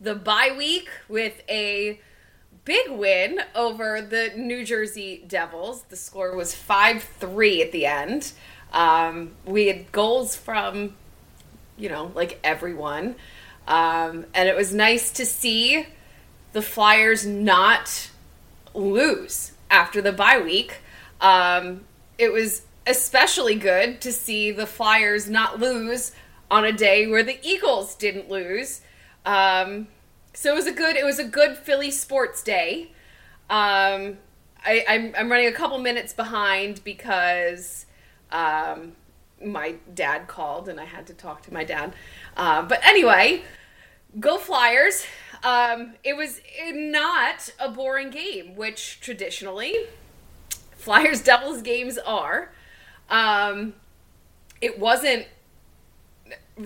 The bye week with a big win over the New Jersey Devils. The score was 5 3 at the end. Um, we had goals from, you know, like everyone. Um, and it was nice to see the Flyers not lose after the bye week. Um, it was especially good to see the Flyers not lose on a day where the Eagles didn't lose. Um, so it was a good it was a good Philly sports day. Um, I, I'm, I'm running a couple minutes behind because um, my dad called and I had to talk to my dad. Uh, but anyway, go Flyers. Um, it was not a boring game, which traditionally Flyers Devils games are. Um, it wasn't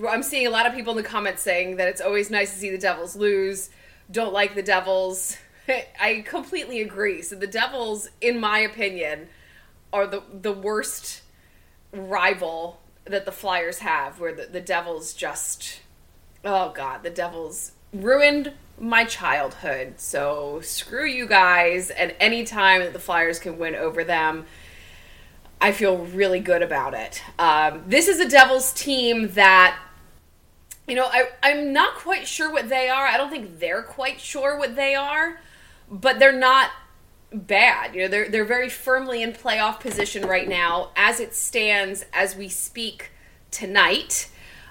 I'm seeing a lot of people in the comments saying that it's always nice to see the Devils lose. Don't like the Devils. I completely agree. So the Devils, in my opinion, are the the worst rival that the Flyers have. Where the, the Devils just, oh god, the Devils ruined my childhood. So screw you guys. And anytime that the Flyers can win over them, I feel really good about it. Um, this is a Devils team that, you know, I, I'm not quite sure what they are. I don't think they're quite sure what they are, but they're not bad. You know, they're they're very firmly in playoff position right now, as it stands as we speak tonight.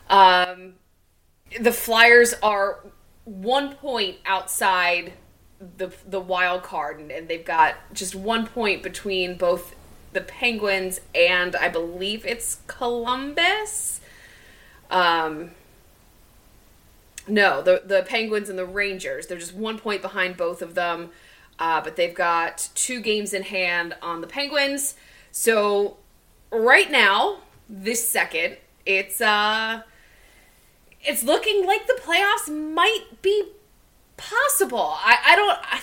Um, the Flyers are one point outside the the wild card, and, and they've got just one point between both the Penguins and I believe it's Columbus. Um, no, the the Penguins and the Rangers. They're just one point behind both of them, uh, but they've got two games in hand on the Penguins. So right now, this second, it's uh, it's looking like the playoffs might be possible. I I don't. I,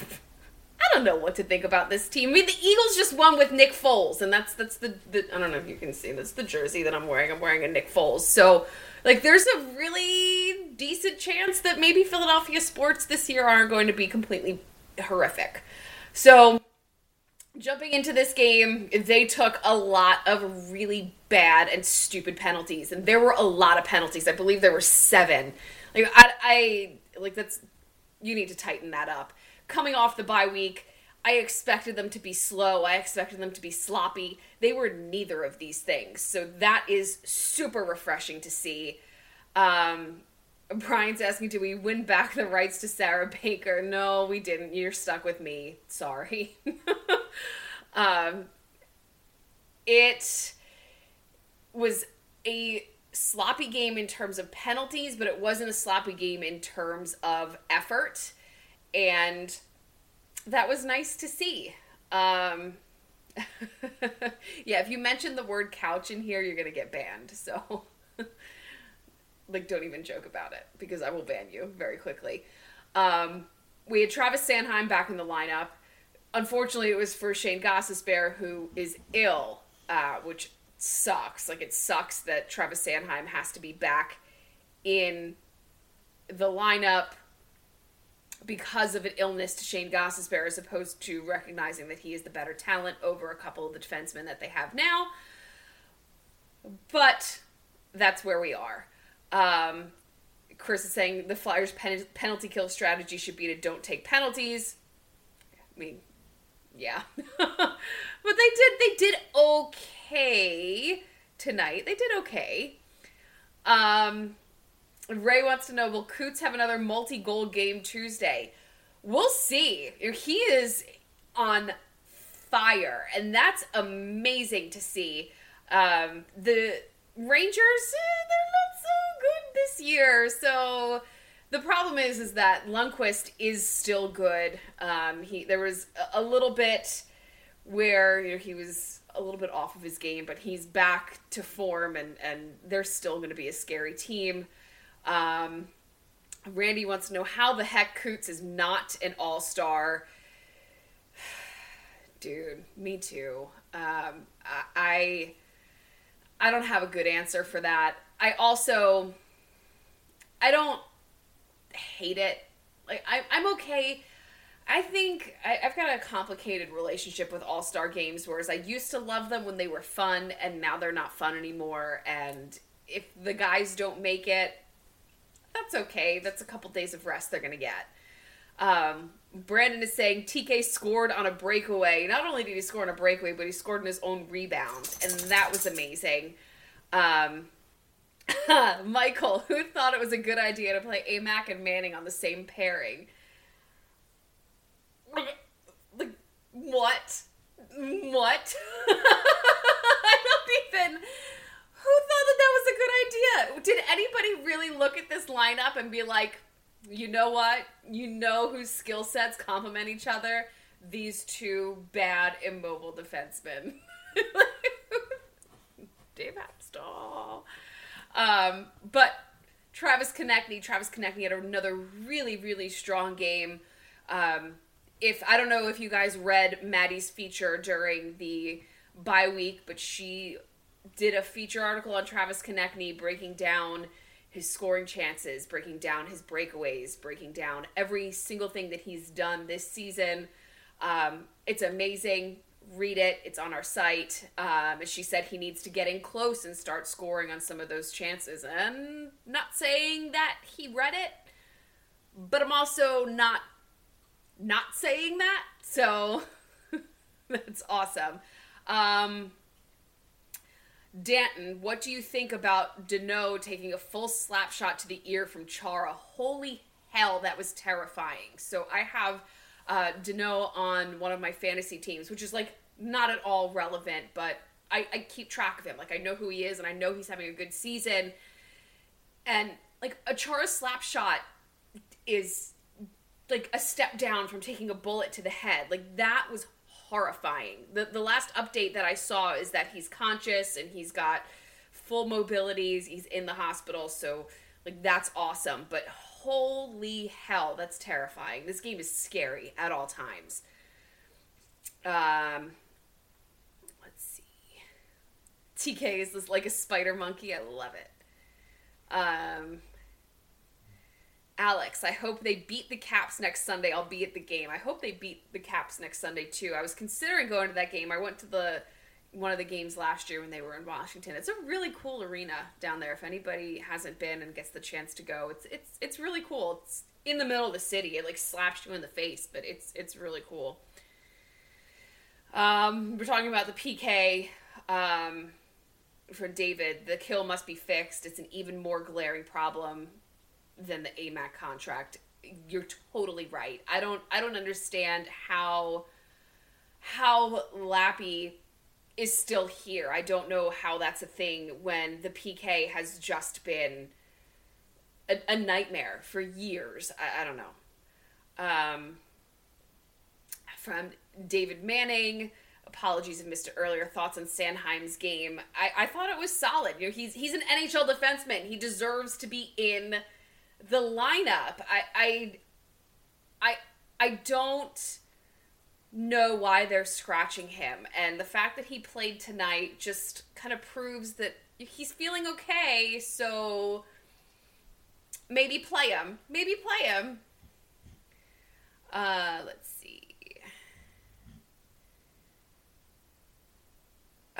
I don't know what to think about this team. I mean, the Eagles just won with Nick Foles, and that's that's the, the I don't know if you can see that's the jersey that I'm wearing. I'm wearing a Nick Foles, so like there's a really decent chance that maybe Philadelphia sports this year aren't going to be completely horrific. So jumping into this game, they took a lot of really bad and stupid penalties, and there were a lot of penalties. I believe there were seven. Like I, I like that's you need to tighten that up coming off the bye week, I expected them to be slow. I expected them to be sloppy. They were neither of these things. So that is super refreshing to see. Um, Brian's asking, do we win back the rights to Sarah Baker? No, we didn't. You're stuck with me. Sorry. um, it was a sloppy game in terms of penalties, but it wasn't a sloppy game in terms of effort and that was nice to see. Um, yeah, if you mention the word couch in here, you're gonna get banned. So, like, don't even joke about it because I will ban you very quickly. Um, we had Travis Sanheim back in the lineup. Unfortunately, it was for Shane Gostisbehere, who is ill, uh, which sucks. Like, it sucks that Travis Sanheim has to be back in the lineup because of an illness to Shane Gostisbehere as opposed to recognizing that he is the better talent over a couple of the defensemen that they have now. But that's where we are. Um, Chris is saying the Flyers' pen- penalty kill strategy should be to don't take penalties. I mean, yeah, but they did they did okay tonight. They did okay. Um, Ray wants to know Will Coots have another multi goal game Tuesday? We'll see. He is on fire, and that's amazing to see. Um, the Rangers, eh, they're not so good this year. So the problem is, is that Lundqvist is still good. Um, he there was a, little bit where you know, he was a little bit off of his game, but he's back to form, and and they're still going to be a scary team. Um, Randy wants to know how the heck Coots is not an all star. Dude, me too. Um, I I don't have a good answer for that. I also I don't hate it. Like I, I'm okay. I think I, have got a complicated relationship with All Star games, whereas I used to love them when they were fun, and now they're not fun anymore. And if the guys don't make it, that's okay. That's a couple days of rest they're gonna get. Um, Brandon is saying TK scored on a breakaway. Not only did he score on a breakaway, but he scored in his own rebound, and that was amazing. Um, Michael, who thought it was a good idea to play Amac and Manning on the same pairing? Like, what? What? I don't even. Who thought that that was a good idea? Did anybody really look at this lineup and be like, you know what? You know whose skill sets complement each other? These two bad, immobile defensemen. Dave Hakstol. Um, but Travis Konecny, Travis Konecny had another really, really strong game. Um, if I don't know if you guys read Maddie's feature during the bye week, but she did a feature article on Travis Konecny breaking down his scoring chances, breaking down his breakaways, breaking down every single thing that he's done this season. Um, it's amazing read it. It's on our site. Um, she said he needs to get in close and start scoring on some of those chances. And not saying that he read it, but I'm also not not saying that. So that's awesome. Um, Danton, what do you think about Danault taking a full slap shot to the ear from Chara? Holy hell, that was terrifying. So I have uh, Danault on one of my fantasy teams, which is like not at all relevant, but I, I keep track of him. Like I know who he is, and I know he's having a good season. And like a Chara slap shot is like a step down from taking a bullet to the head. Like that was horrifying. The the last update that I saw is that he's conscious and he's got full mobilities. He's in the hospital, so like that's awesome. But holy hell, that's terrifying. This game is scary at all times. Um, let's see. TK is this like a spider monkey. I love it. Um, Alex, I hope they beat the Caps next Sunday. I'll be at the game. I hope they beat the Caps next Sunday too. I was considering going to that game. I went to the one of the games last year when they were in Washington. It's a really cool arena down there. If anybody hasn't been and gets the chance to go, it's it's it's really cool. It's in the middle of the city. It like slaps you in the face, but it's it's really cool. Um, we're talking about the PK. Um, for David, the kill must be fixed. It's an even more glaring problem than the Amac contract. You're totally right. I don't I don't understand how how Lappy is still here. I don't know how that's a thing when the PK has just been a, a nightmare for years. I, I don't know. Um, from David Manning, apologies if missed earlier. Thoughts on Sanheim's game? I, I thought it was solid. You know, he's he's an NHL defenseman. He deserves to be in the lineup. I I I, I don't know why they're scratching him, and the fact that he played tonight just kind of proves that he's feeling okay. So maybe play him. Maybe play him. Uh, let's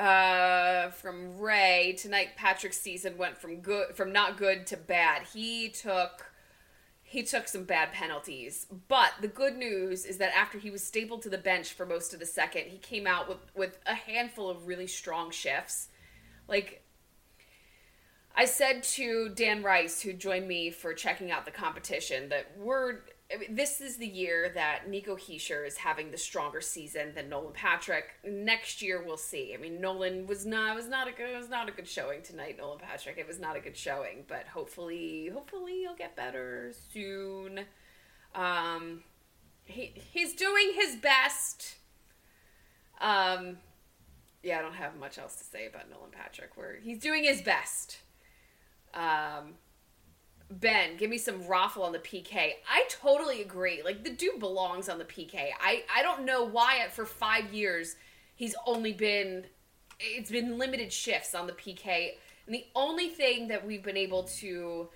Uh, from Ray tonight, Patrick's season went from good from not good to bad. He took he took some bad penalties, but the good news is that after he was stapled to the bench for most of the second, he came out with with a handful of really strong shifts. Like I said to Dan Rice, who joined me for checking out the competition, that we're This is the year that Nico Hischier is having the stronger season than Nolan Patrick. Next year we'll see. I mean, Nolan was not was not a good was not a good showing tonight. Nolan Patrick, it was not a good showing, but hopefully, hopefully he'll get better soon. Um, he he's doing his best. Um, yeah, I don't have much else to say about Nolan Patrick. Where he's doing his best. Um, Ben, give me some Raffl on the PK. I totally agree. Like the dude belongs on the PK. I I don't know why for 5 years he's only been it's been limited shifts on the PK. And the only thing that we've been able to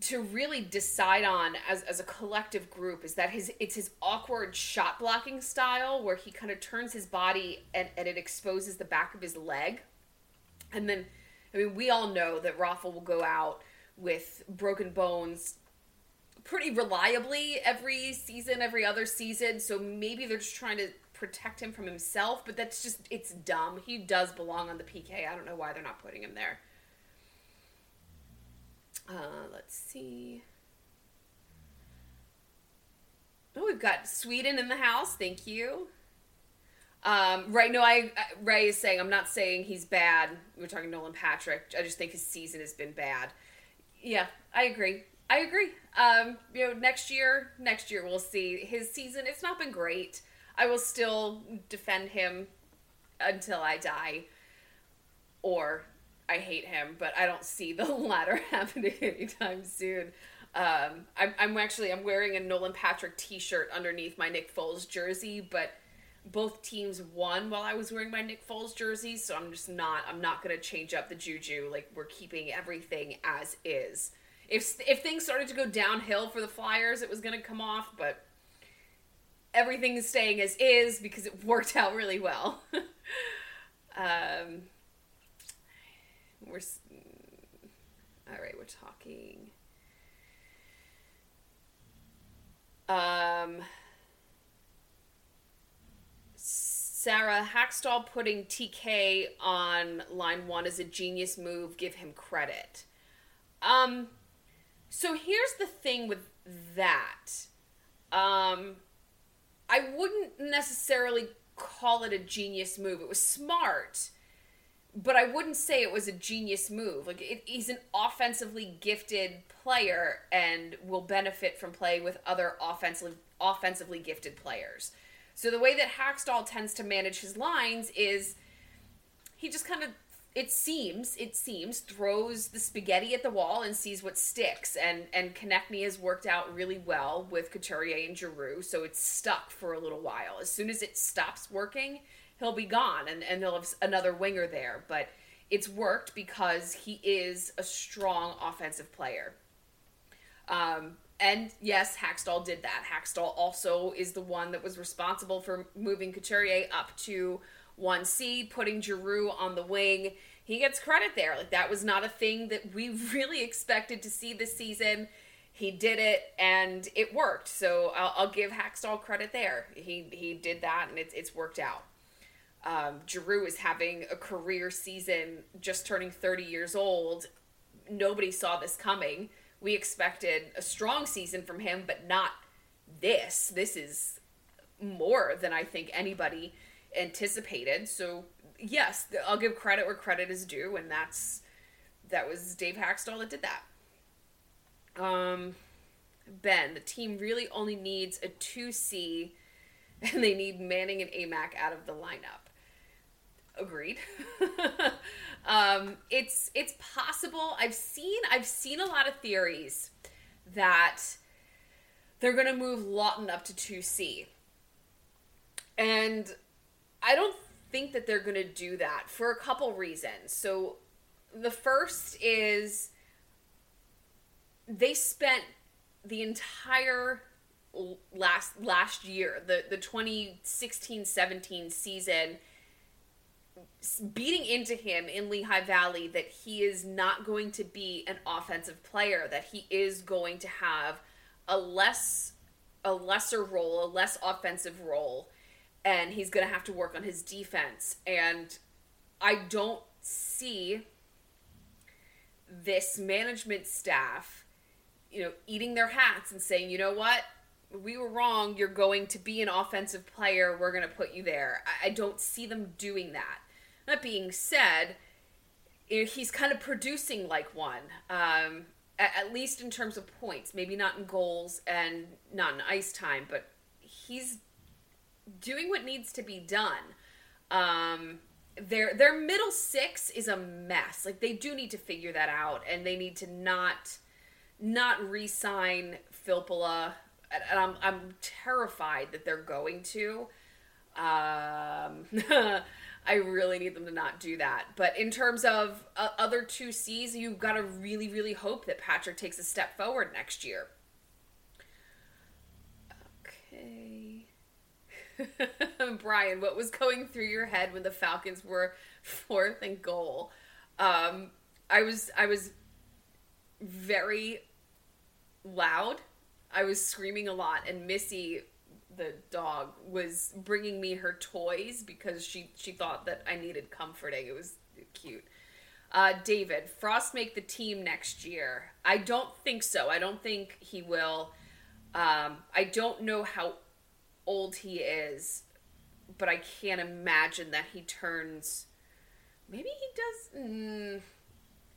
to really decide on as, as a collective group is that his it's his awkward shot blocking style where he kind of turns his body and, and it exposes the back of his leg. And then I mean we all know that Raffl will go out with broken bones pretty reliably every season, every other season. So maybe they're just trying to protect him from himself, but that's just it's dumb. He does belong on the PK. I don't know why they're not putting him there. Uh, let's see. Oh, we've got Sweden in the house. Thank you. Um, right, no, I Ray is saying I'm not saying he's bad. We're talking Nolan Patrick. I just think his season has been bad. Yeah, I agree. I agree. Um, you know, next year, next year we'll see his season. It's not been great. I will still defend him until I die, or I hate him. But I don't see the latter happening anytime soon. Um, I'm, I'm actually I'm wearing a Nolan Patrick T-shirt underneath my Nick Foles jersey, but both teams won while I was wearing my Nick Foles jersey, so I'm just not I'm not gonna change up the juju. Like we're keeping everything as is. If if things started to go downhill for the Flyers, it was gonna come off, but everything is staying as is because it worked out really well. um, we're all right. We're talking. Um. Sarah Hakstol putting TK on line one is a genius move. Give him credit. Um, so here's the thing with that. Um, I wouldn't necessarily call it a genius move. It was smart, but I wouldn't say it was a genius move. Like it, he's an offensively gifted player and will benefit from playing with other offensively offensively gifted players. So the way that Hakstol tends to manage his lines is he just kind of it seems it seems throws the spaghetti at the wall and sees what sticks. And and Konecny has worked out really well with Couturier and Giroux so it's stuck for a little while. As soon as it stops working he'll be gone and and they'll have another winger there. But it's worked because he is a strong offensive player. Um, and yes, Hakstol did that. Hakstol also is the one that was responsible for moving Couturier up to 1C, putting Giroux on the wing. He gets credit there. Like that was not a thing that we really expected to see this season. He did it and it worked. So I'll, I'll give Hakstol credit there. He he did that and it's it's worked out. Um, Giroux is having a career season, just turning 30 years old. Nobody saw this coming we expected a strong season from him, but not this. This is more than I think anybody anticipated. So yes, I'll give credit where credit is due, and that's that was Dave Hakstol that did that. Um, Ben, the team really only needs a two C, and they need Manning and Amac out of the lineup. Agreed. um, it's it's possible. I've seen I've seen a lot of theories that they're going to move Laughton up to two C, and I don't think that they're going to do that for a couple reasons. So the first is they spent the entire last last year, the the 2016-17 season beating into him in Lehigh Valley that he is not going to be an offensive player, that he is going to have a less a lesser role, a less offensive role, and he's going to have to work on his defense. And I don't see this management staff you know, eating their hats and saying, you know what, we were wrong. You're going to be an offensive player. We're going to put you there. I, I don't see them doing that. That being said, he's kind of producing like one, um, at, least in terms of points. Maybe not in goals and not in ice time, but he's doing what needs to be done. Um, their their middle six is a mess. Like they do need to figure that out, and they need to not not re-sign Filppula. And I'm I'm terrified that they're going to. Um, I really need them to not do that. But in terms of uh, other two C's, you've got to really, really hope that Patrick takes a step forward next year. Okay. Brian, what was going through your head when the Falcons were fourth and goal? Um, I was I was very loud. I was screaming a lot, and Missy the dog was bringing me her toys because she she thought that I needed comforting. It was cute. Uh, David, Frost make the team next year? I don't think so. I don't think he will. Um, I don't know how old he is, but I can't imagine that he turns. Maybe he does. Mm,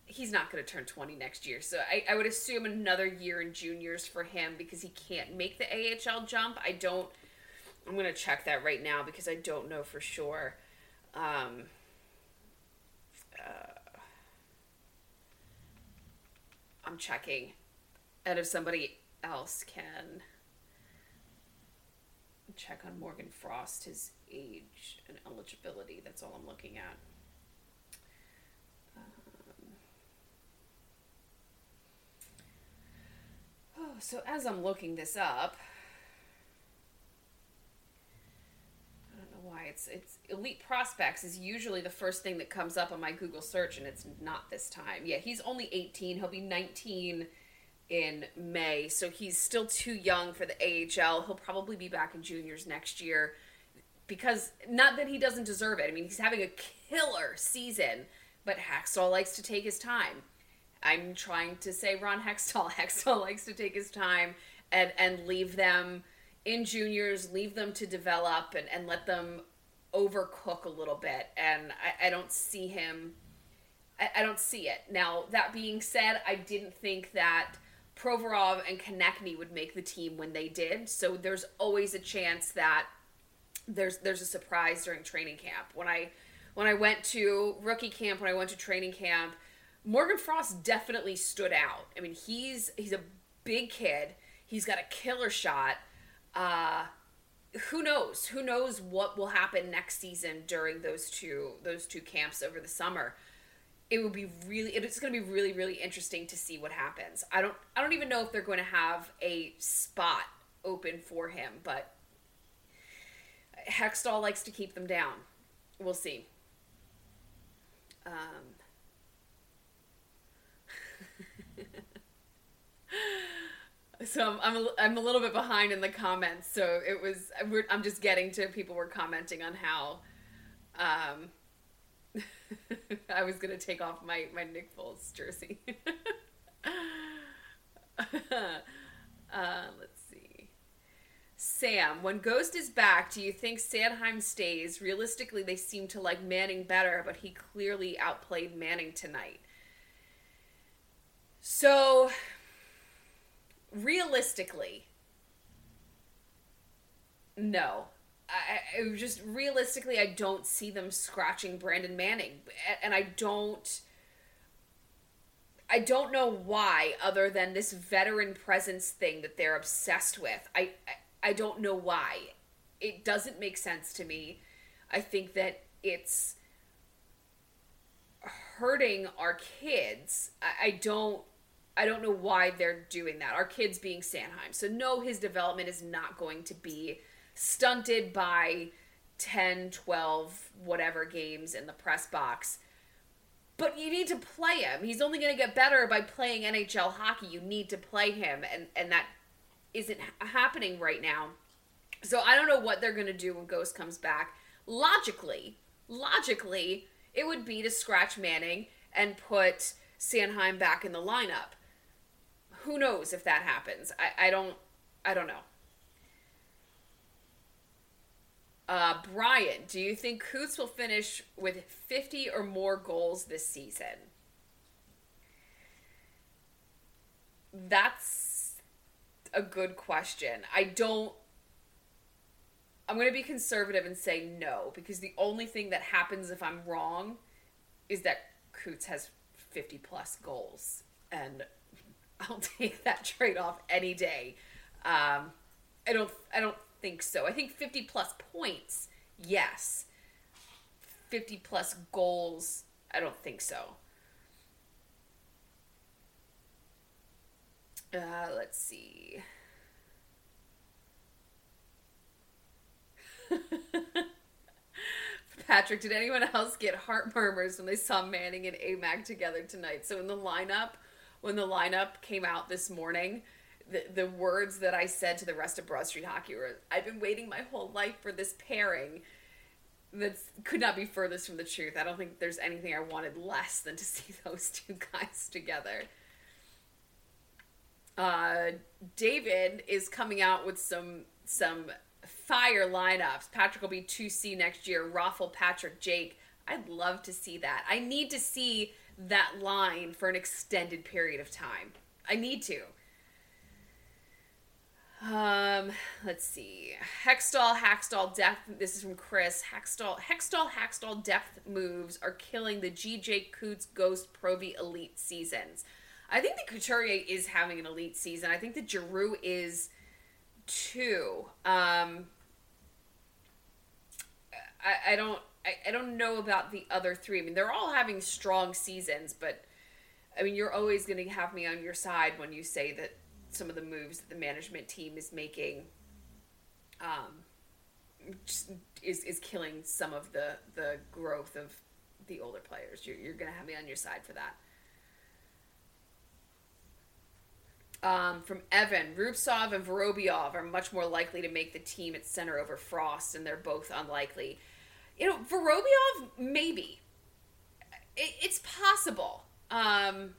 he's not going to turn 20 next year. So I, I would assume another year in juniors for him because he can't make the AHL jump. I don't. I'm going to check that right now because I don't know for sure. Um, uh, I'm checking. And if somebody else can check on Morgan Frost, his age and eligibility, that's all I'm looking at. Oh, so as I'm looking this up, I don't know why it's it's elite prospects is usually the first thing that comes up on my Google search, and it's not this time. Yeah, he's only 18. He'll be 19 in May, so he's still too young for the AHL. He'll probably be back in juniors next year because not that he doesn't deserve it. I mean, he's having a killer season, but Hakstol likes to take his time. I'm trying to say Ron Hextall. Hextall likes to take his time and and leave them in juniors, leave them to develop and, and let them overcook a little bit. And I, I don't see him I, I, don't see it. Now, that being said, I didn't think that Provorov and Konecny would make the team when they did. So there's always a chance that there's there's a surprise during training camp. When I when I went to rookie camp, when I went to training camp, Morgan Frost definitely stood out. I mean, he's he's a big kid. He's got a killer shot. Uh, who knows? Who knows what will happen next season during those two those two camps over the summer? It would be really it's going to be really really interesting to see what happens. I don't I don't even know if they're going to have a spot open for him, but Hextall likes to keep them down. We'll see. Um, so I'm, I'm a, I'm a little bit behind in the comments. So it was I'm just getting to people were commenting on how um, I was gonna take off my my Nick Foles jersey. uh, let's see. Sam, when Ghost is back, do you think Sanheim stays? Realistically, they seem to like Manning better, but he clearly outplayed Manning tonight. So, realistically, no. I, I, just realistically, I don't see them scratching Brandon Manning, and I don't. I don't know why, other than this veteran presence thing that they're obsessed with. I, I, I don't know why. It doesn't make sense to me. I think that it's hurting our kids. I, I don't I don't know why they're doing that. Our kids being Sanheim. So no his development is not going to be stunted by 10, 12, whatever games in the press box. But you need to play him. He's only going to get better by playing NHL hockey. You need to play him and and that isn't happening right now. So I don't know what they're going to do when Ghost comes back. Logically, logically, it would be to scratch Manning and put Sanheim back in the lineup. Who knows if that happens? I, I don't I don't know. Uh, Brian, do you think Coots will finish with 50 or more goals this season? That's a good question. I don't. I'm going to be conservative and say no because the only thing that happens if I'm wrong is that Coots has 50 plus goals. And I'll take that trade off any day. Um, I don't. I don't think so. I think 50 plus points, yes. 50 plus goals, I don't think so. Uh, let's see. Patrick, did anyone else get heart murmurs when they saw Manning and Amac together tonight? So in the lineup, when the lineup came out this morning, the, the words that I said to the rest of Broad Street Hockey were, I've been waiting my whole life for this pairing. That could not be furthest from the truth. I don't think there's anything I wanted less than to see those two guys together. Uh, David is coming out with some some fire lineups. Patrick will be 2C next year. Raffl, Patrick, Jake. I'd love to see that. I need to see that line for an extended period of time. I need to. Um, let's see. Hextall, Hakstol, depth. This is from Chris. Hextall, Hextall, Hakstol depth moves are killing the GJ Coots Ghost Provi Elite seasons. I think the Couturier is having an elite season. I think the Giroux is too. Um, I, I don't. I, I don't know about the other three. I mean, they're all having strong seasons, but I mean, you're always going to have me on your side when you say that some of the moves that the management team is making um, is is killing some of the the growth of the older players. You're, you're going to have me on your side for that. Um, from Evan, Rubtsov and Vorobiev are much more likely to make the team at center over Frost, and they're both unlikely. You know, Vorobiev, maybe. It, it's possible. Um,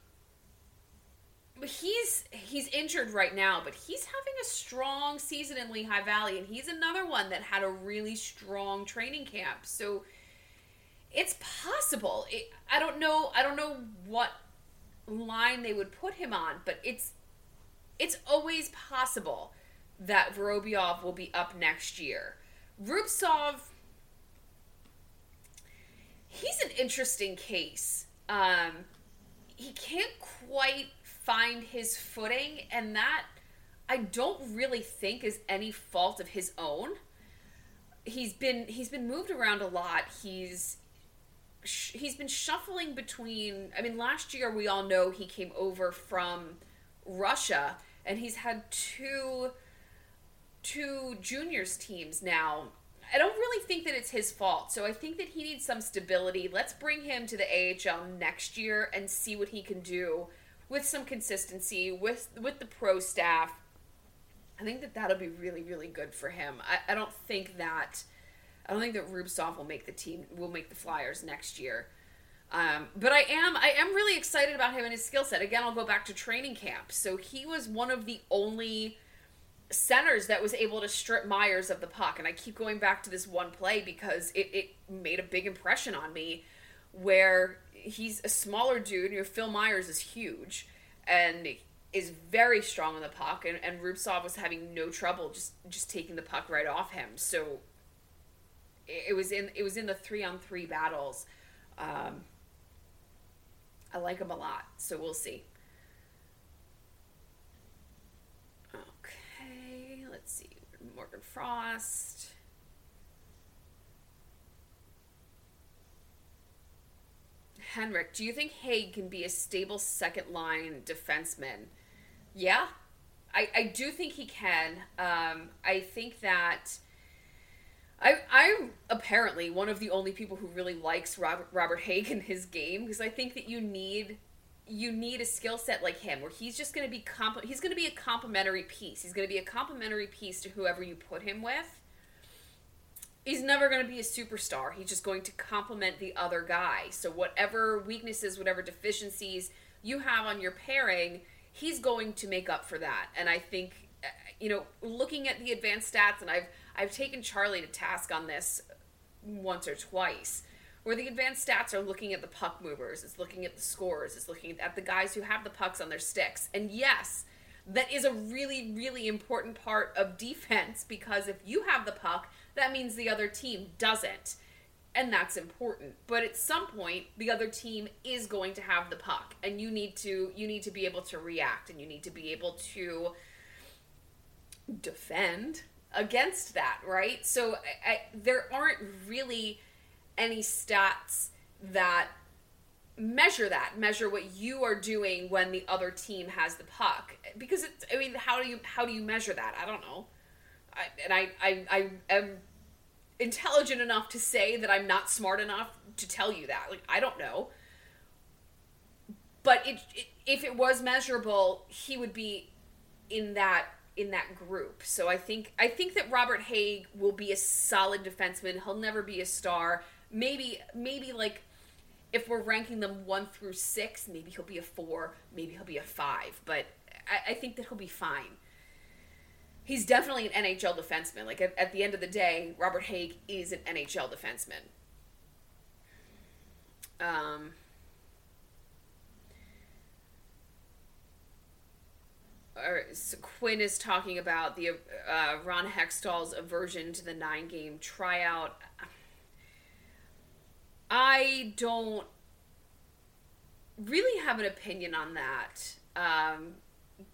he's he's injured right now, but he's having a strong season in Lehigh Valley, and he's another one that had a really strong training camp. So it's possible. It, I don't know. I don't know what line they would put him on, but it's it's always possible that Vorobiev will be up next year. Rubtsov, he's an interesting case. Um, he can't quite find his footing, and that I don't really think is any fault of his own. He's been he's been moved around a lot. He's he's been shuffling between. I mean, last year we all know he came over from Russia, and he's had two two juniors teams now. I don't really think that it's his fault. So I think that he needs some stability. Let's bring him to the AHL next year and see what he can do with some consistency with with the pro staff. I think that that'll be really really good for him. I, I don't think that I don't think that Rubtsov will make the team will make the Flyers next year. Um, but I am I am really excited about him and his skill set. Again, I'll go back to training camp. So he was one of the only centers that was able to strip Myers of the puck. And I keep going back to this one play because it, it made a big impression on me where he's a smaller dude. You know, Phil Myers is huge and is very strong on the puck, and, and Rubtsov was having no trouble just just taking the puck right off him. So it, it was in it was in the three on three battles. Um, I like him a lot, so we'll see. Okay, let's see. Morgan Frost. Henrik, do you think Hägg can be a stable second line defenseman? Yeah, I, I do think he can. Um, I think that I, I'm apparently one of the only people who really likes Robert, Robert Hägg in his game because I think that you need you need a skill set like him where he's just going to be comp- he's going to be a complementary piece. He's going to be a complementary piece to whoever you put him with he's never going to be a superstar. He's just going to complement the other guy. So whatever weaknesses, whatever deficiencies you have on your pairing, he's going to make up for that. And I think, you know, looking at the advanced stats, and I've I've taken Charlie to task on this once or twice, where the advanced stats are looking at the puck movers, it's looking at the scores, it's looking at the guys who have the pucks on their sticks. And yes, that is a really, really important part of defense because if you have the puck, that means the other team doesn't. And that's important. But at some point, the other team is going to have the puck and you need to you need to be able to react and you need to be able to defend against that, right? So I, I, there aren't really any stats that measure that measure what you are doing when the other team has the puck. Because it's i mean how do you how do you measure that? I don't know. I, and I, I i am intelligent enough to say that i'm not smart enough to tell you that. Like i don't know. But it, it if it was measurable he would be in that in that group. So i think i think that robert Hägg will be a solid defenseman. He'll never be a star maybe maybe like if we're ranking them one through six, maybe he'll be a four, maybe he'll be a five, but I, I think that he'll be fine. He's definitely an NHL defenseman. Like at, at the end of the day, Robert Hägg is an NHL defenseman. Um, or, so Quinn is talking about the uh, Ron Hextall's aversion to the nine game tryout. I don't really have an opinion on that. Um,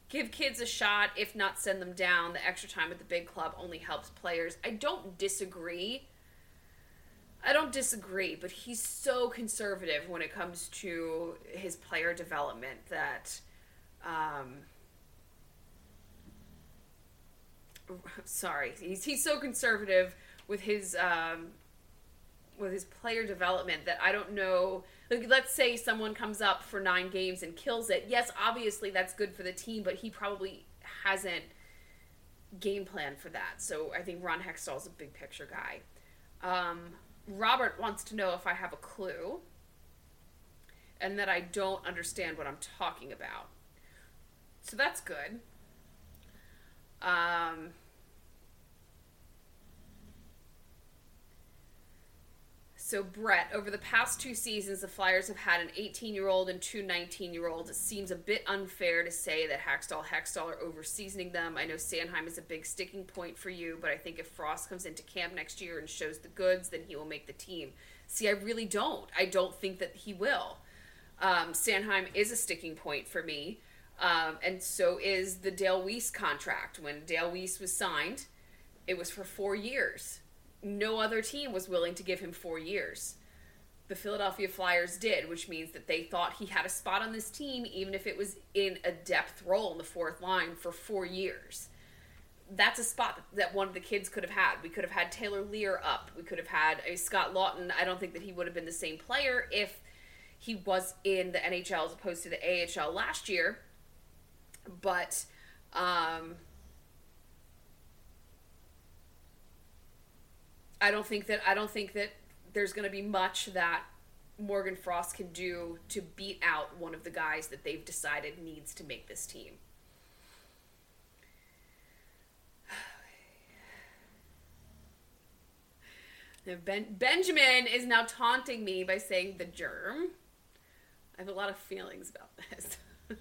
give kids a shot, if not send them down. The extra time at the big club only helps players. I don't disagree. I don't disagree, but he's so conservative when it comes to his player development that. Um, sorry, he's, he's so conservative with his um, with his player development that I don't know. Like, let's say someone comes up for nine games and kills it. Yes, obviously that's good for the team, but he probably hasn't game plan for that. So I think Ron Hextall's a big picture guy. Um, Robert wants to know if I have a clue and that I don't understand what I'm talking about. So that's good. Um, So, Brett, over the past two seasons, the Flyers have had an 18 year old and two 19 year olds. It seems a bit unfair to say that Hakstol, Hextall are over seasoning them. I know Sanheim is a big sticking point for you, but I think if Frost comes into camp next year and shows the goods, then he will make the team. See, I really don't. I don't think that he will. Um, Sanheim is a sticking point for me, um, and so is the Dale Weise contract. When Dale Weise was signed, it was for four years no other team was willing to give him four years. The Philadelphia Flyers did, which means that they thought he had a spot on this team, even if it was in a depth role in the fourth line for four years. That's a spot that one of the kids could have had. We could have had Taylor Leier up. We could have had a Scott Laughton. I don't think that he would have been the same player if he was in the NHL as opposed to the AHL last year. But um, I don't think that I don't think that there's going to be much that Morgan Frost can do to beat out one of the guys that they've decided needs to make this team. Ben- Benjamin is now taunting me by saying the germ. I have a lot of feelings about this.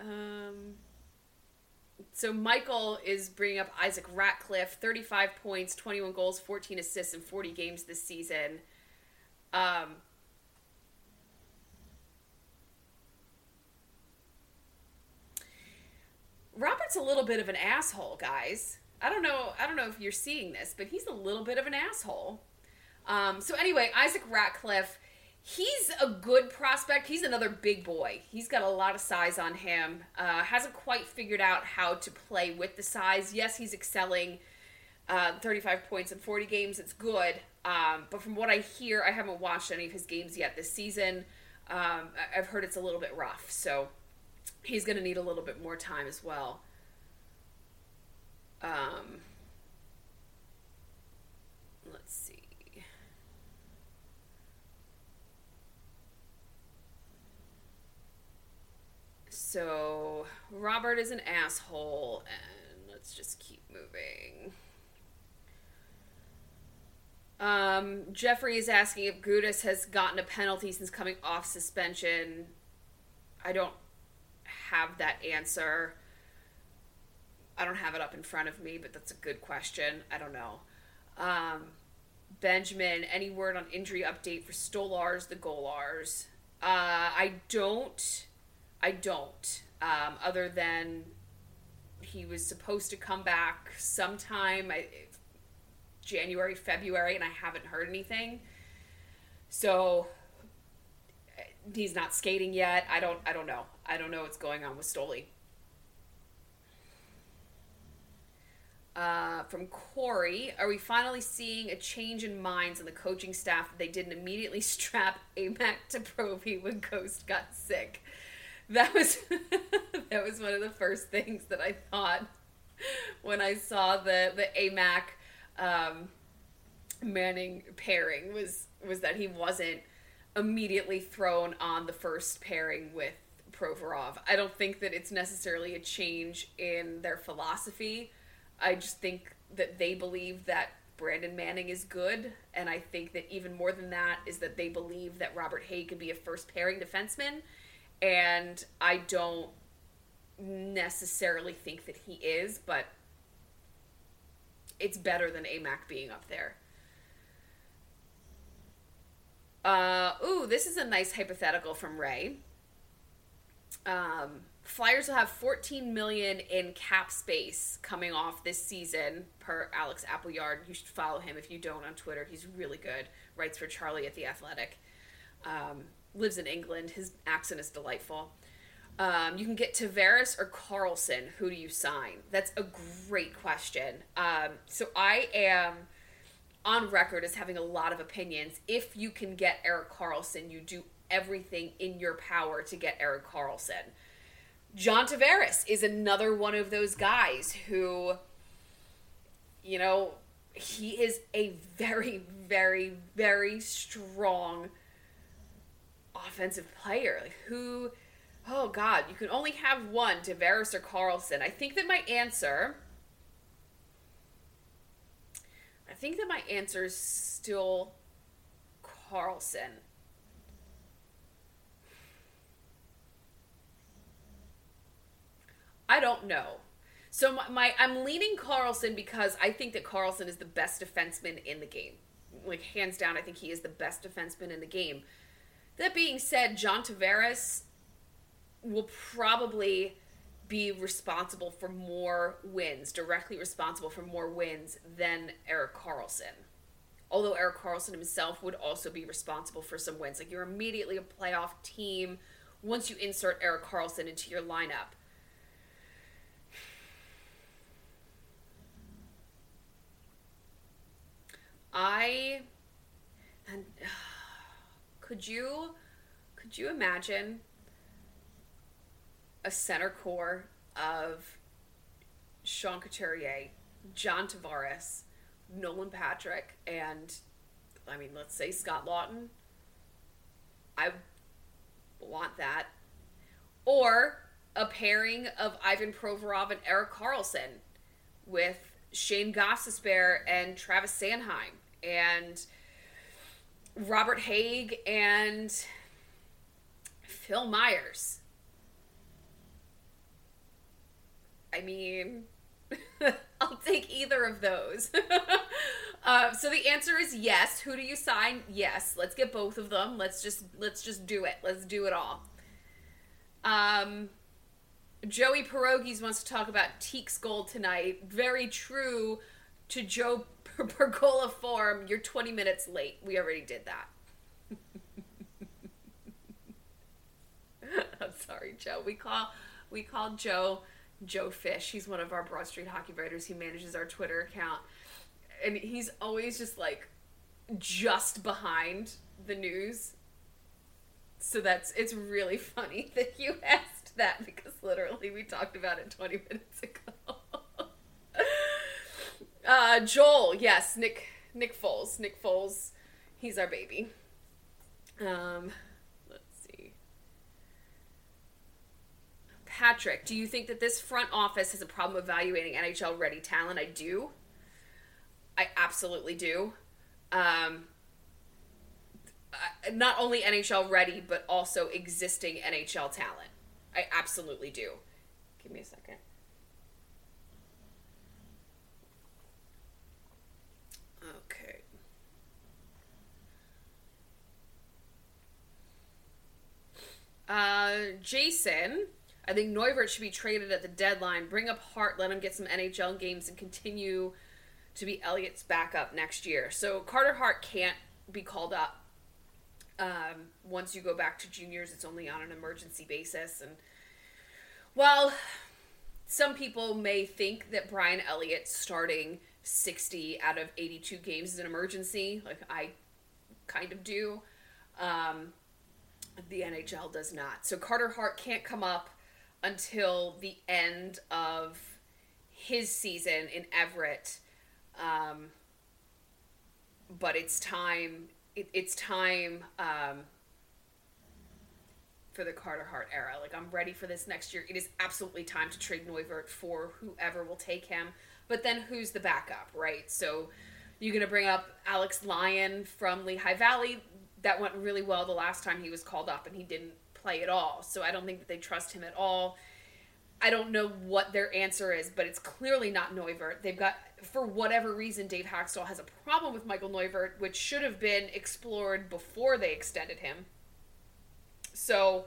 um, so Michael is bringing up Isaac Ratcliffe, 35 points, 21 goals, 14 assists in 40 games this season. Um, Robert's a little bit of an asshole, guys. I don't know. I don't know if you're seeing this, but he's a little bit of an asshole. Um, so anyway, Isaac Ratcliffe he's a good prospect. He's another big boy. He's got a lot of size on him. Uh, hasn't quite figured out how to play with the size. Yes, he's excelling. Uh, 35 points in 40 games. It's good. Um, but from what I hear, I haven't watched any of his games yet this season. Um, I've heard it's a little bit rough. So he's going to need a little bit more time as well. Um, let's see. So Robert is an asshole, and let's just keep moving. Um, Jeffrey is asking if Gudas has gotten a penalty since coming off suspension. I don't have that answer. I don't have it up in front of me, but that's a good question. I don't know. Um, Benjamin, any word on injury update for Stolarz, the Golars? Uh, I don't. I don't. Um, other than he was supposed to come back sometime I, January, February, and I haven't heard anything. So he's not skating yet. I don't. I don't know. I don't know what's going on with Stoli. Uh, from Corey, are we finally seeing a change in minds in the coaching staff they didn't immediately strap Amac to Provy when Ghost got sick? That was that was one of the first things that I thought when I saw the the Amac um, Manning pairing was was that he wasn't immediately thrown on the first pairing with Provorov. I don't think that it's necessarily a change in their philosophy. I just think that they believe that Brandon Manning is good, and I think that even more than that is that they believe that Robert Hägg could be a first pairing defenseman, and I don't necessarily think that he is, but it's better than AMAC being up there. Uh, ooh, this is a nice hypothetical from Ray. Um, Flyers will have 14 million in cap space coming off this season per Alex Appleyard. You should follow him if you don't on Twitter. He's really good. Writes for Charlie at the Athletic. Um, lives in England. His accent is delightful. Um, you can get Tavares or Karlsson. Who do you sign? That's a great question. Um, so I am on record as having a lot of opinions. If you can get Erik Karlsson, you do everything in your power to get Erik Karlsson. John Tavares is another one of those guys who, you know, he is a very, very, very strong offensive player. Like who oh god, you can only have one, Tavares or Karlsson. I think that my answer I think that my answer is still Karlsson. I don't know. So my, my, I'm leaning Karlsson because I think that Karlsson is the best defenseman in the game. Like hands down, I think he is the best defenseman in the game. That being said, John Tavares will probably be responsible for more wins, directly responsible for more wins than Erik Karlsson. Although Erik Karlsson himself would also be responsible for some wins. Like you're immediately a playoff team once you insert Erik Karlsson into your lineup. I and could you could you imagine a center core of Sean Couturier, John Tavares, Nolan Patrick, and I mean, let's say Scott Laughton. I want that. Or a pairing of Ivan Provorov and Erik Karlsson with Shane Gostisbehere and Travis Sanheim and Robert Hägg and Phil Myers. I mean, I'll take either of those. uh, so the answer is yes. Who do you sign? Yes. Let's get both of them. Let's just let's just do it. Let's do it all. Um, Joey Pierogies wants to talk about Teek's goal tonight. Very true to Joe Pergola form. You're 20 minutes late. We already did that. I'm sorry, Joe. We call we call Joe Joe Fish. He's one of our Broad Street hockey writers. He manages our Twitter account, and he's always just like just behind the news. So that's it's really funny that you asked that because literally we talked about it 20 minutes ago. uh, Joel, yes, Nick Nick Foles. Nick Foles, he's our baby. Um, let's see. Patrick, do you think that this front office has a problem evaluating NHL ready talent? I do. I absolutely do. Um, not only NHL ready, but also existing NHL talent. I absolutely do. Give me a second. Okay. Uh, Jason, I think Neuvirth should be traded at the deadline. Bring up Hart, let him get some NHL games, and continue to be Elliott's backup next year. So Carter Hart can't be called up. Um, once you go back to juniors, it's only on an emergency basis. And well, some people may think that Brian Elliott starting 60 out of 82 games is an emergency. Like I kind of do. Um, the NHL does not. So Carter Hart can't come up until the end of his season in Everett. Um, but it's time. It, it's time um, for the Carter Hart era. Like I'm ready for this next year. It is absolutely time to trade Neuvirth for whoever will take him. But then who's the backup, right? So you're gonna bring up Alex Lyon from Lehigh Valley. That went really well the last time he was called up, and he didn't play at all. So I don't think that they trust him at all. I don't know what their answer is, but it's clearly not Neuvirth. They've got, for whatever reason, Dave Hakstol has a problem with Michael Neuvirth, which should have been explored before they extended him. So,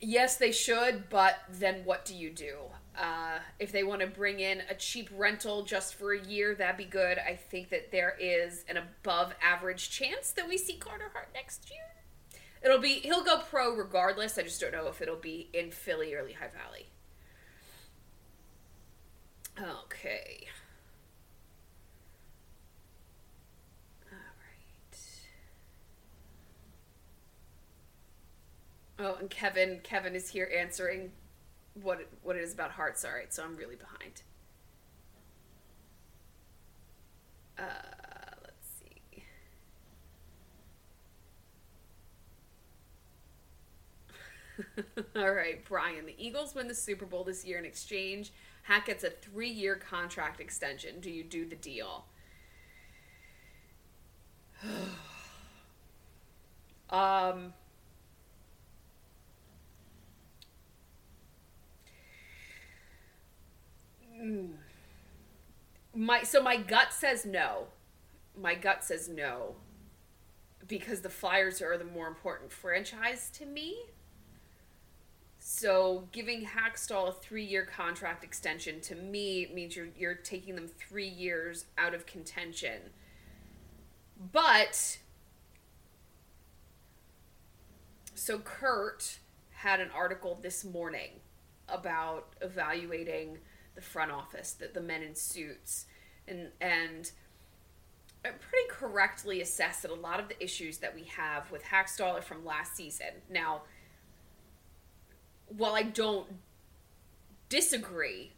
yes, they should, but then what do you do? Uh, if they want to bring in a cheap rental just for a year, that'd be good. I think that there is an above average chance that we see Carter Hart next year. It'll be he'll go pro regardless. I just don't know if it'll be in Philly or Lehigh Valley. Okay. Oh, and Kevin Kevin is here answering what it, what it is about hearts. All right, so I'm really behind. Uh, let's see. All right, Brian. The Eagles win the Super Bowl this year in exchange. Hack gets a three-year contract extension. Do you do the deal? um. Mm. My so my gut says no. My gut says no. Because the Flyers are the more important franchise to me. So giving Hakstol a three-year contract extension to me means you're you're taking them three years out of contention. But so Kurt had an article this morning about evaluating the front office, the, the men in suits, and and uh, pretty correctly assessed that a lot of the issues that we have with Hakstol are from last season. Now, while I don't disagree,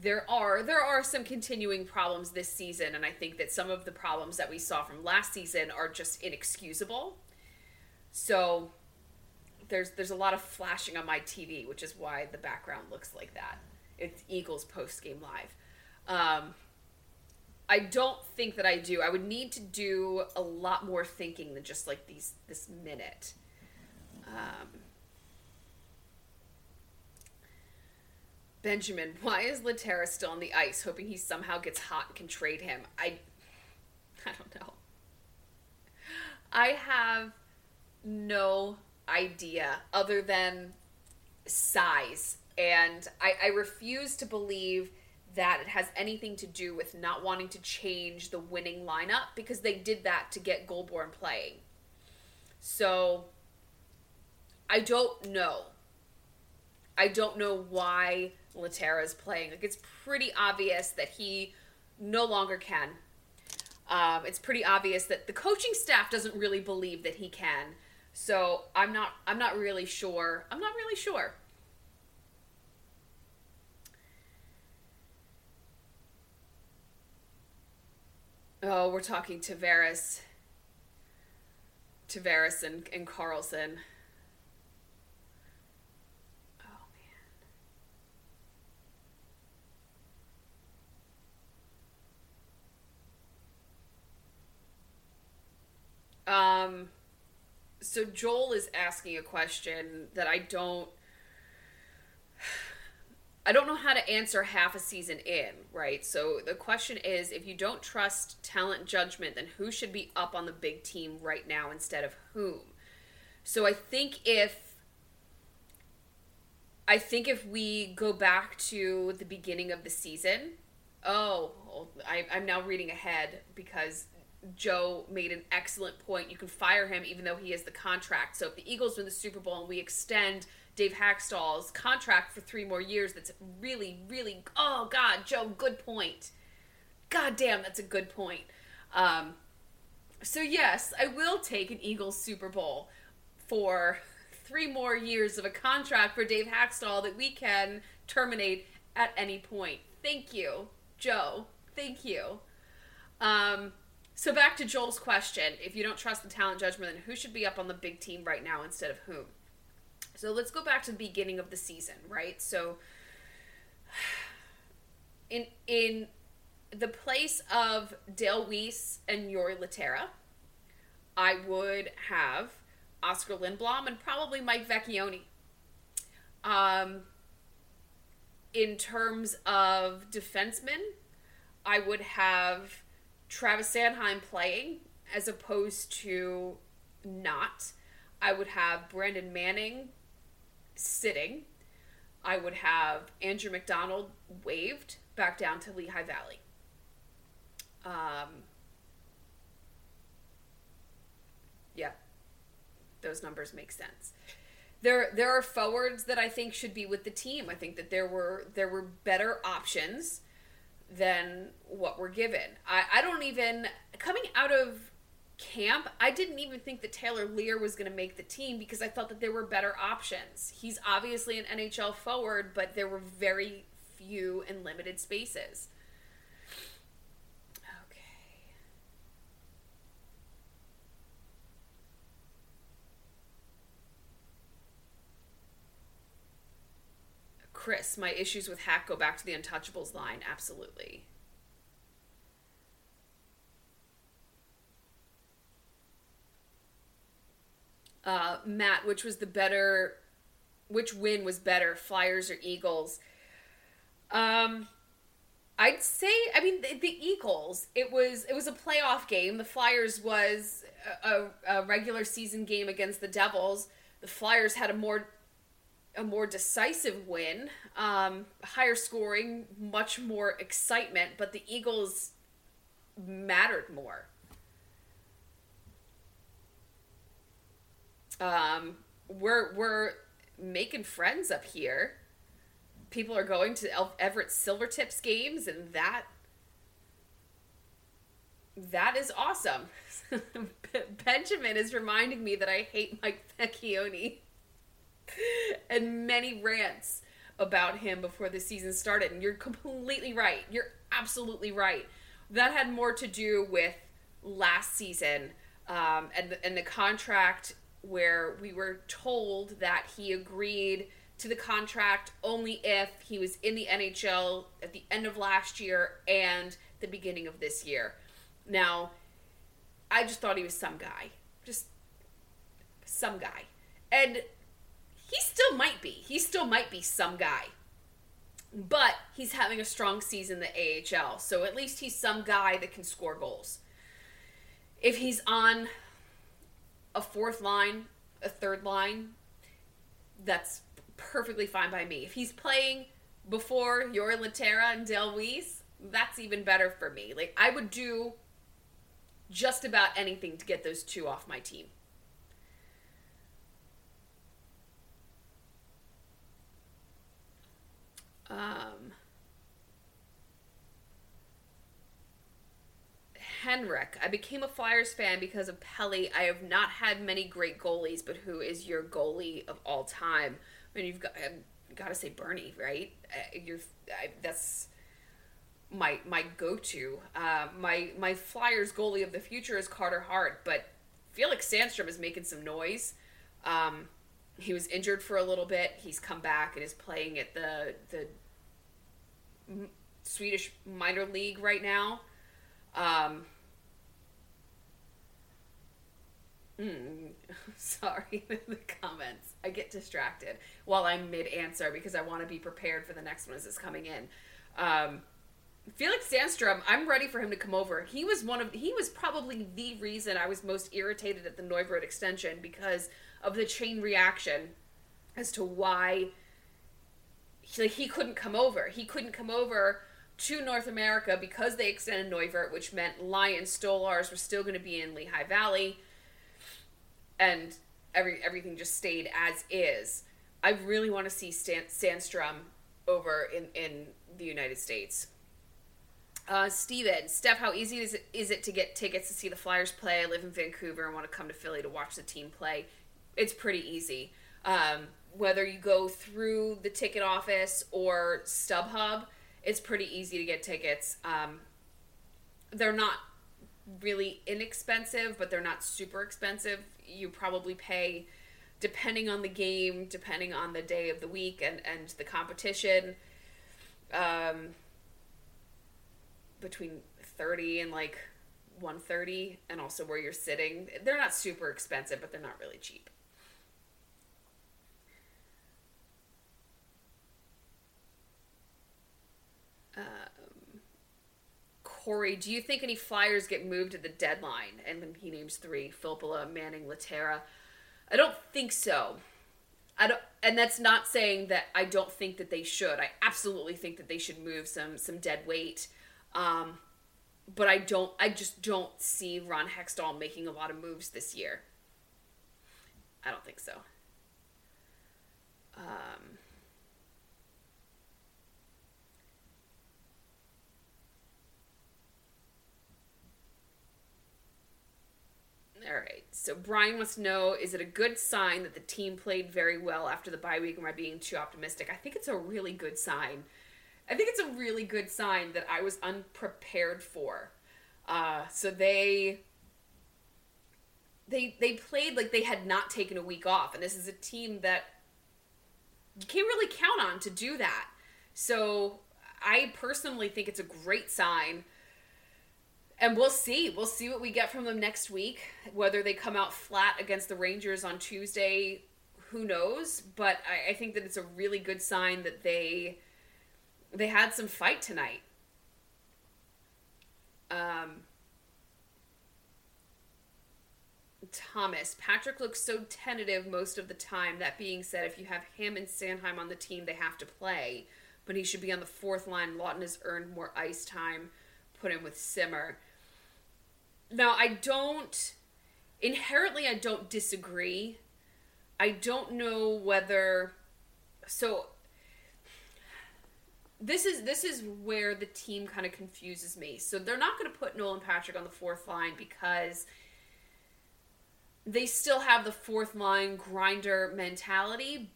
there are there are some continuing problems this season, and I think that some of the problems that we saw from last season are just inexcusable. So there's there's a lot of flashing on my TV, which is why the background looks like that. It's Eagles post game live. Um, I don't think that I do. I would need to do a lot more thinking than just like these this minute. Um, Benjamin, why is Lehtera still on the ice, hoping he somehow gets hot and can trade him? I, I don't know. I have no idea other than size and I, I refuse to believe that it has anything to do with not wanting to change the winning lineup because they did that to get Goulbourne playing. So I don't know. I don't know why Lehtera is playing. Like it's pretty obvious that he no longer can. Um, it's pretty obvious that the coaching staff doesn't really believe that he can. So I'm not. I'm not really sure. I'm not really sure. Oh, we're talking Tavares. Tavares and, and Karlsson. Oh, um, so Joel is asking a question that I don't I don't know how to answer half a season in, right? So the question is if you don't trust talent judgment, then who should be up on the big team right now instead of whom? So I think if I think if we go back to the beginning of the season, oh, I, I'm now reading ahead because Joe made an excellent point. You can fire him even though he has the contract. So if the Eagles win the Super Bowl and we extend Dave Hakstol's contract for three more years, that's really, really. Oh God, Joe, good point. God damn, that's a good point. Um, so yes, I will take an Eagles Super Bowl for three more years of a contract for Dave Hakstol that we can terminate at any point. Thank you, Joe. Thank you. Um, so back to Joel's question: If you don't trust the talent judgment, then who should be up on the big team right now instead of whom? So let's go back to the beginning of the season, right? So in in the place of Dale Weise and Jori Lehtera, I would have Oskar Lindblom and probably Mike Vecchione. Um, in terms of defensemen, I would have Travis Sanheim playing as opposed to not. I would have Brandon Manning sitting. I would have Andrew MacDonald waived back down to Lehigh Valley. Um, yeah, those numbers make sense. There, there are forwards that I think should be with the team. I think that there were there were better options than what we're given. I, I don't even coming out of camp, I didn't even think that Taylor Leier was going to make the team because I thought that there were better options. He's obviously an NHL forward, but there were very few and limited spaces. Okay. Chris, my issues with Hack go back to the Untouchables line. Absolutely. Uh, Matt, which was the better, which win was better, Flyers or Eagles? Um, I'd say, I mean, the, the, Eagles. It was it was a playoff game. The Flyers was a, a, regular season game against the Devils. The Flyers had a more a more decisive win, um, higher scoring, much more excitement, but the Eagles mattered more. Um, we're we're making friends up here. People are going to Everett Silvertips games, and that that is awesome. Benjamin is reminding me that I hate Mike Vecchione and many rants about him before the season started. And you're completely right. You're absolutely right. That had more to do with last season um, and and the contract where we were told that he agreed to the contract only if he was in the NHL at the end of last year and the beginning of this year. Now, I just thought he was some guy. Just some guy. And he still might be. He still might be some guy. But he's having a strong season in the AHL. So at least he's some guy that can score goals. If he's on a fourth line, a third line, that's perfectly fine by me. If he's playing before Jori Lehtera and Dale Weise, that's even better for me. Like I would do just about anything to get those two off my team. Um Henrik. I became a Flyers fan because of Pelle. I have not had many great goalies, but who is your goalie of all time? I mean, you've got got to say Bernie, right? Uh, you're I, that's my my go to. Uh, my my Flyers goalie of the future is Carter Hart, but Felix Sandstrom is making some noise. Um, he was injured for a little bit. He's come back and is playing at the the Swedish minor league right now. Um, Mm, sorry, the comments. I get distracted while I'm mid answer because I want to be prepared for the next one as it's coming in. Um, Felix Sandstrom, I'm ready for him to come over. He was one of he was probably the reason I was most irritated at the Neuvirth extension because of the chain reaction as to why he, like, he couldn't come over. He couldn't come over to North America because they extended Neuvirth, which meant Lyon Stolarz were still going to be in Lehigh Valley, and every everything just stayed as is. I really want to see Stan, Sandstrom over in in the United States. Uh, Steven, Steph, how easy is it, is it to get tickets to see the Flyers play? I live in Vancouver and want to come to Philly to watch the team play. It's pretty easy. Um, whether you go through the ticket office or StubHub, it's pretty easy to get tickets. Um, they're not really inexpensive, but they're not super expensive. You probably pay, depending on the game, depending on the day of the week and, and the competition. Um, between 30 and like 130 and also where you're sitting they're not super expensive but they're not really cheap um, Corey, do you think any flyers get moved at the deadline? And then he names three: Filppula, Manning, Lehtera. I don't think so. I don't, and that's not saying that I don't think that they should. I absolutely think that they should move some some dead weight. Um, but I don't. I just don't see Ron Hextall making a lot of moves this year. I don't think so. Um, all right. So Brian wants to know: Is it a good sign that the team played very well after the bye week? Am I being too optimistic? I think it's a really good sign. I think it's a really good sign that I was unprepared for. Uh, so they they they played like they had not taken a week off, and this is a team that you can't really count on to do that. So I personally think it's a great sign. And we'll see. We'll see what we get from them next week. Whether they come out flat against the Rangers on Tuesday, who knows? But I, I think that it's a really good sign that they they had some fight tonight. Um, Thomas. Patrick looks so tentative most of the time. That being said, if you have him and Sanheim on the team, they have to play. But he should be on the fourth line. Laughton has earned more ice time. Put him with Simmer. Now, I don't. Inherently, I don't disagree. I don't know whether. So this is this is where the team kind of confuses me. So they're not going to put Nolan Patrick on the fourth line because they still have the fourth line grinder mentality,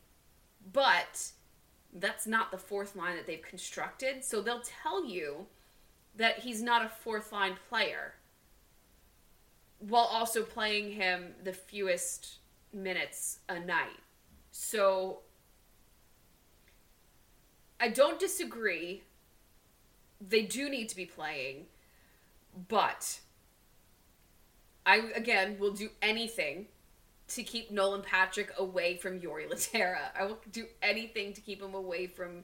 but that's not the fourth line that they've constructed. So they'll tell you that he's not a fourth line player while also playing him the fewest minutes a night. So I don't disagree. They do need to be playing, but I again will do anything to keep Nolan Patrick away from Jori Lehtera. I will do anything to keep him away from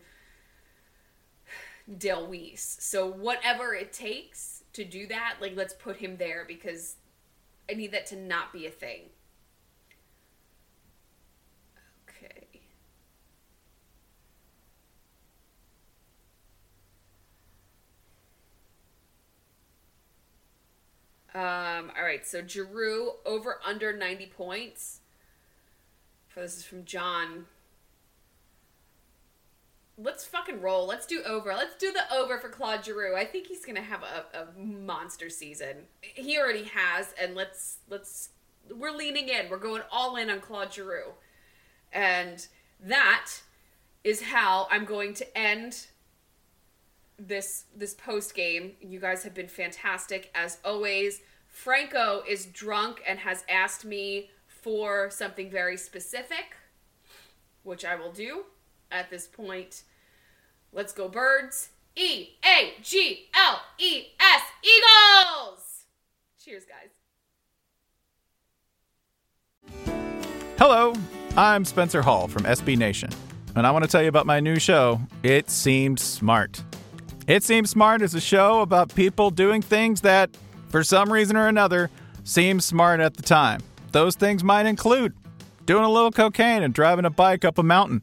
Dale Weise. So whatever it takes to do that, like let's put him there because I need that to not be a thing. Okay. Um, all right, so Giroux over under 90 points. For this is from John. Let's fucking roll. Let's do over. Let's do the over for Claude Giroux. I think he's gonna have a, a monster season. He already has, and let's let's we're leaning in. We're going all in on Claude Giroux. And that is how I'm going to end this this post game. You guys have been fantastic as always. Franco is drunk and has asked me for something very specific, which I will do at this point. Let's go birds. E A G L E S Eagles. Cheers guys. Hello, I'm Spencer Hall from SB Nation, and I want to tell you about my new show, It Seemed Smart. It Seems Smart is a show about people doing things that, for some reason or another, seem smart at the time. Those things might include doing a little cocaine and driving a bike up a mountain.